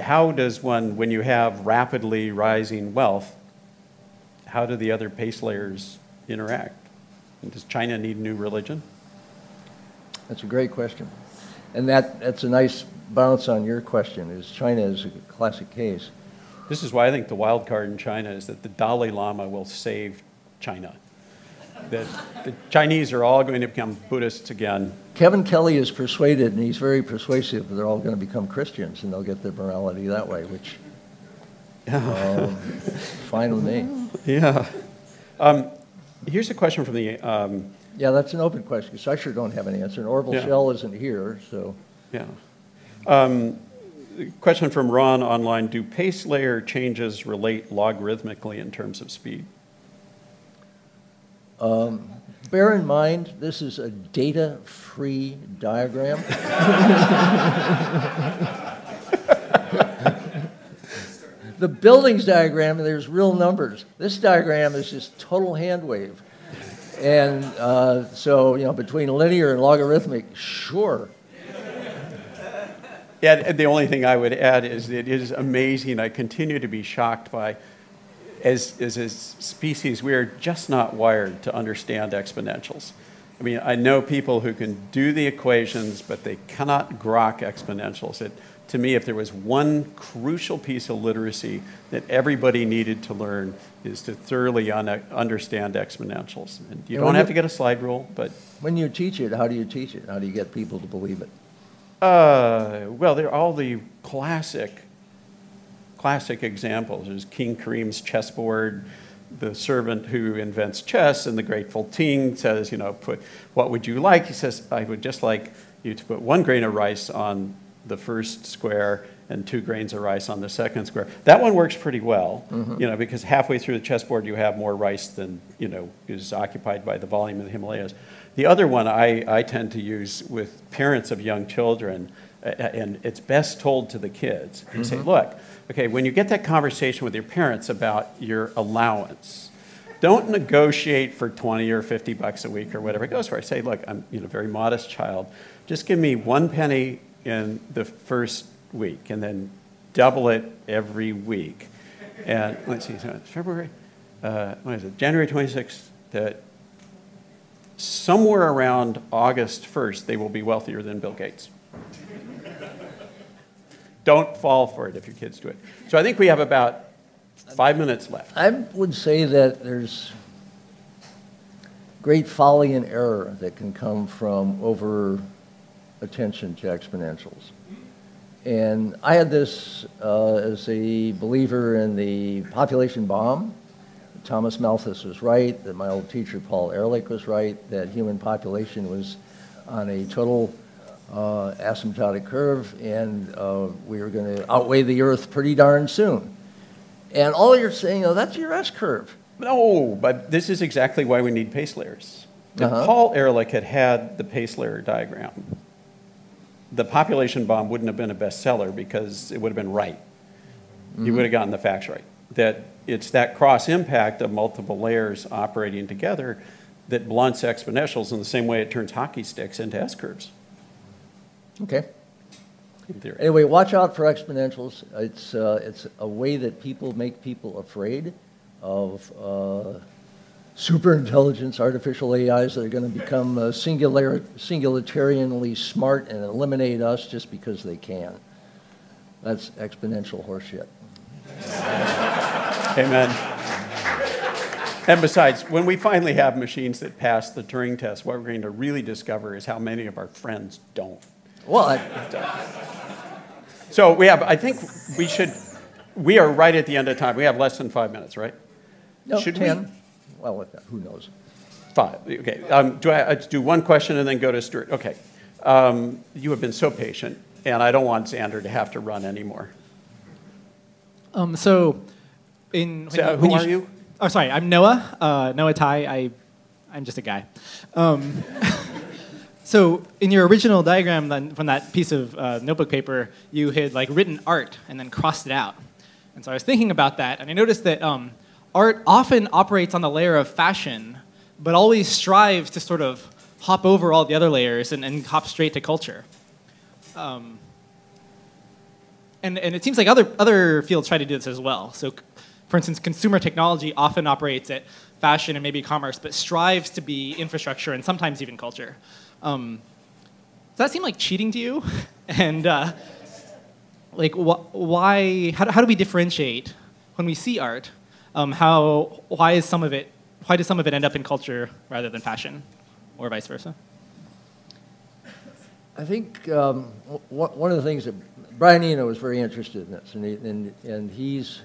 how does one, when you have rapidly rising wealth, how do the other pace layers interact? And does China need a new religion? That's a great question. And that, that's a nice bounce on your question, is China is a classic case. This is why I think the wild card in China is that the Dalai Lama will save China. That the Chinese are all going to become Buddhists again. Kevin Kelly is persuaded, and he's very persuasive, that they're all going to become Christians and they'll get their morality that way, which um, fine with me. Yeah. Um, here's a question from the. Um, yeah, that's an open question because I sure don't have an answer. And Orville yeah. Schell isn't here, so. Yeah. Um, question from Ron online Do pace layer changes relate logarithmically in terms of speed? Um, bear in mind, this is a data-free diagram. [laughs] the buildings diagram, there's real numbers. This diagram is just total hand wave. And uh, so, you know, between linear and logarithmic, sure. Yeah, the only thing I would add is it is amazing. I continue to be shocked by as, as a species, we are just not wired to understand exponentials. I mean, I know people who can do the equations, but they cannot grok exponentials. It, to me, if there was one crucial piece of literacy that everybody needed to learn, is to thoroughly un- understand exponentials. And you and don't have to get a slide rule, but when you teach it, how do you teach it? How do you get people to believe it? Uh, well, they're all the classic classic examples. There's King Kareem's chessboard, the servant who invents chess, and the grateful king says, you know, put what would you like? He says, I would just like you to put one grain of rice on the first square and two grains of rice on the second square. That one works pretty well, mm-hmm. you know, because halfway through the chessboard you have more rice than, you know, is occupied by the volume of the Himalayas. The other one I, I tend to use with parents of young children, and it's best told to the kids. You mm-hmm. say, look, okay, when you get that conversation with your parents about your allowance, don't negotiate for 20 or 50 bucks a week or whatever it goes for. I say, look, I'm you know, a very modest child. Just give me one penny in the first week and then double it every week. And [laughs] let's see, so February, uh, what is it, January 26th, that somewhere around August 1st, they will be wealthier than Bill Gates. [laughs] Don't fall for it if your kids do it. So I think we have about five minutes left. I would say that there's great folly and error that can come from over attention to exponentials. And I had this uh, as a believer in the population bomb. Thomas Malthus was right, that my old teacher Paul Ehrlich was right, that human population was on a total uh, asymptotic curve, and uh, we were going to outweigh the Earth pretty darn soon. And all you're saying, oh, that's your S curve. No, but this is exactly why we need pace layers. Uh-huh. Paul Ehrlich had had the pace layer diagram, the population bomb wouldn't have been a bestseller because it would have been right. You would have gotten the facts right. That it's that cross impact of multiple layers operating together that blunts exponentials in the same way it turns hockey sticks into S curves. Okay. Anyway, watch out for exponentials. It's, uh, it's a way that people make people afraid of uh, superintelligence, artificial AIs that are going to become uh, singular, singularitarianly smart and eliminate us just because they can. That's exponential horseshit. Amen. And besides, when we finally have machines that pass the Turing test, what we're going to really discover is how many of our friends don't. Well, I, So we have, I think we should, we are right at the end of time. We have less than five minutes, right? no, Should we- 10. Well, who knows? Five, okay. Um, do I, I do one question and then go to Stewart? Okay. Um, you have been so patient, and I don't want Xander to have to run anymore. Um, so, in when So, you- who when are sh- you? Oh, sorry, I'm Noah. Uh, Noah Tai. I, I'm just a guy. Um, [laughs] so, in your original diagram then, from that piece of uh, notebook paper, you had like written art and then crossed it out. And so I was thinking about that, and I noticed that um, art often operates on the layer of fashion, but always strives to sort of hop over all the other layers and, and hop straight to culture. Um, and, and it seems like other, other fields try to do this as well. So, for instance, consumer technology often operates at fashion and maybe commerce, but strives to be infrastructure and sometimes even culture. Um, does that seem like cheating to you? [laughs] and uh, like, wh- why? How, how do we differentiate when we see art? Um, how? Why is some of it? Why does some of it end up in culture rather than fashion, or vice versa? I think um, w- one of the things that Brian Eno was very interested in this, and, he, and, and he's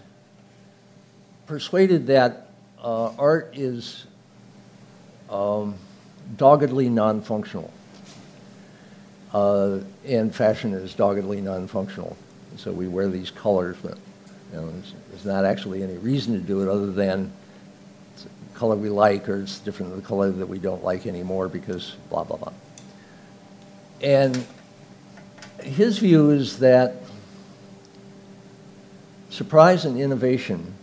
persuaded that uh, art is um, doggedly non-functional, uh, and fashion is doggedly non-functional. So we wear these colors, but you know, there's, there's not actually any reason to do it other than it's a color we like, or it's different than the color that we don't like anymore because blah blah blah. And his view is that surprise and innovation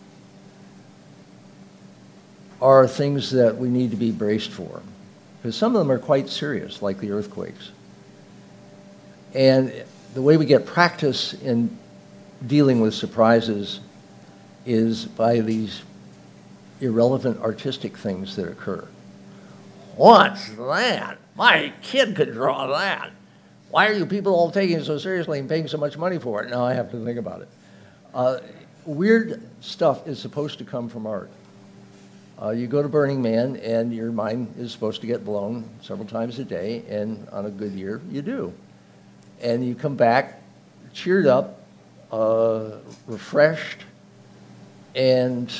are things that we need to be braced for. Because some of them are quite serious, like the earthquakes. And the way we get practice in dealing with surprises is by these irrelevant artistic things that occur. What's that? My kid could draw that. Why are you people all taking it so seriously and paying so much money for it? Now I have to think about it. Uh, weird stuff is supposed to come from art. Uh, you go to Burning Man, and your mind is supposed to get blown several times a day, and on a good year, you do. And you come back cheered up, uh, refreshed, and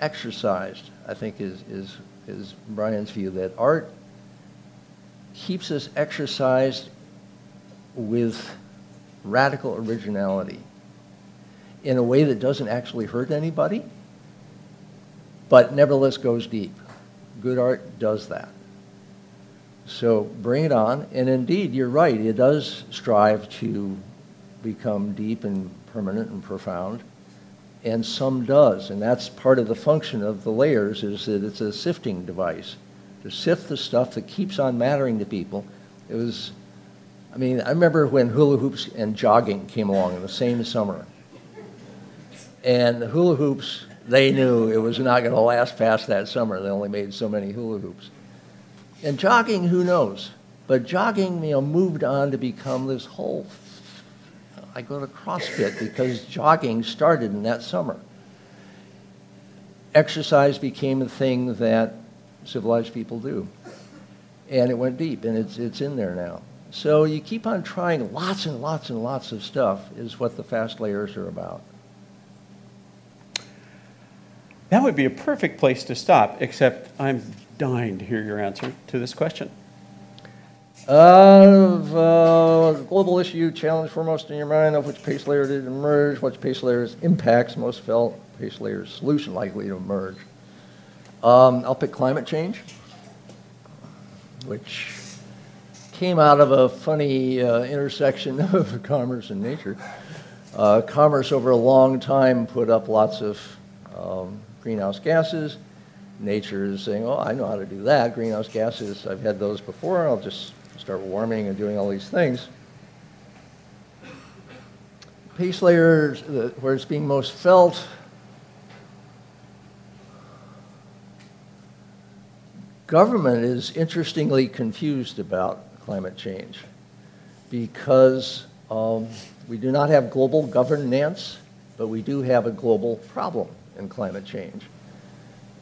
exercised, I think is, is, is Brian's view, that art keeps us exercised with radical originality in a way that doesn't actually hurt anybody, but nevertheless goes deep. Good art does that. So bring it on. And indeed, you're right, it does strive to become deep and permanent and profound. And some does. And that's part of the function of the layers is that it's a sifting device to sift the stuff that keeps on mattering to people. It was, I mean, I remember when hula hoops and jogging came along in the same summer. And the hula hoops, they knew it was not going to last past that summer. They only made so many hula hoops. And jogging, who knows? But jogging, you know, moved on to become this whole. I go to CrossFit because jogging started in that summer. Exercise became a thing that civilized people do. And it went deep, and it's, it's in there now. So you keep on trying lots and lots and lots of stuff, is what the fast layers are about. That would be a perfect place to stop, except I'm dying to hear your answer to this question. Of uh, global issue challenge foremost in your mind of which pace layer did emerge, which pace layer's impacts most felt, pace layer's solution likely to emerge. Um, I'll pick climate change, which came out of a funny uh, intersection [laughs] of commerce and nature. Uh, commerce over a long time put up lots of um, greenhouse gases. Nature is saying, oh, I know how to do that. Greenhouse gases, I've had those before. I'll just start warming and doing all these things. Pace layers, where it's being most felt, government is interestingly confused about climate change because um, we do not have global governance, but we do have a global problem in climate change.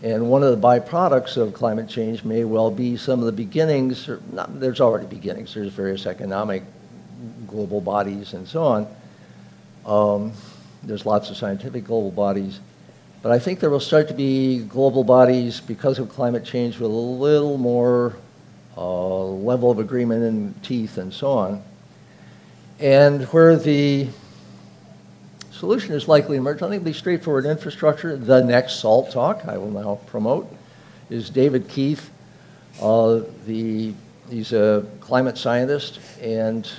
And one of the byproducts of climate change may well be some of the beginnings, not, there's already beginnings, there's various economic global bodies and so on. Um, there's lots of scientific global bodies. But I think there will start to be global bodies because of climate change with a little more uh, level of agreement and teeth and so on. And where the solution is likely to emerge. I think it'll be straightforward infrastructure. The next SALT talk I will now promote is David Keith. Uh, the, he's a climate scientist, and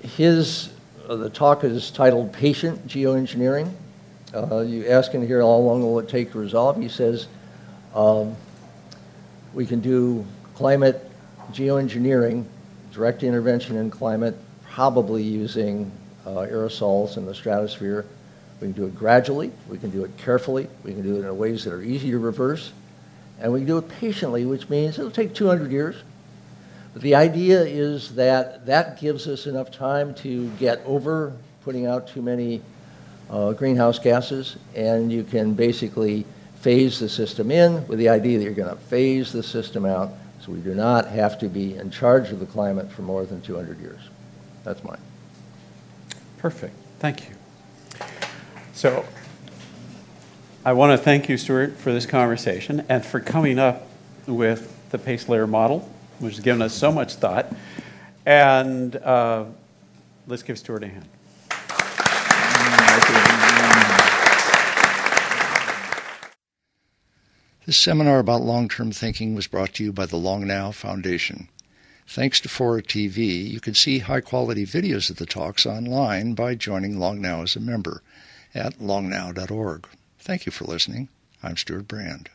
his uh, the talk is titled "Patient Geoengineering." Uh, you ask him here how long will it take to resolve. He says um, we can do climate geoengineering, direct intervention in climate, probably using aerosols in the stratosphere. We can do it gradually, we can do it carefully, we can do it in ways that are easy to reverse, and we can do it patiently, which means it'll take 200 years. But the idea is that that gives us enough time to get over putting out too many uh, greenhouse gases, and you can basically phase the system in with the idea that you're going to phase the system out so we do not have to be in charge of the climate for more than 200 years. That's mine. Perfect. Thank you. So I want to thank you, Stewart, for this conversation and for coming up with the pace layer model, which has given us so much thought. And uh, let's give Stewart a hand. This seminar about long-term thinking was brought to you by the Long Now Foundation. Thanks to Fora TV, you can see high-quality videos of the talks online by joining Long Now as a member at longnow.org. Thank you for listening. I'm Stewart Brand.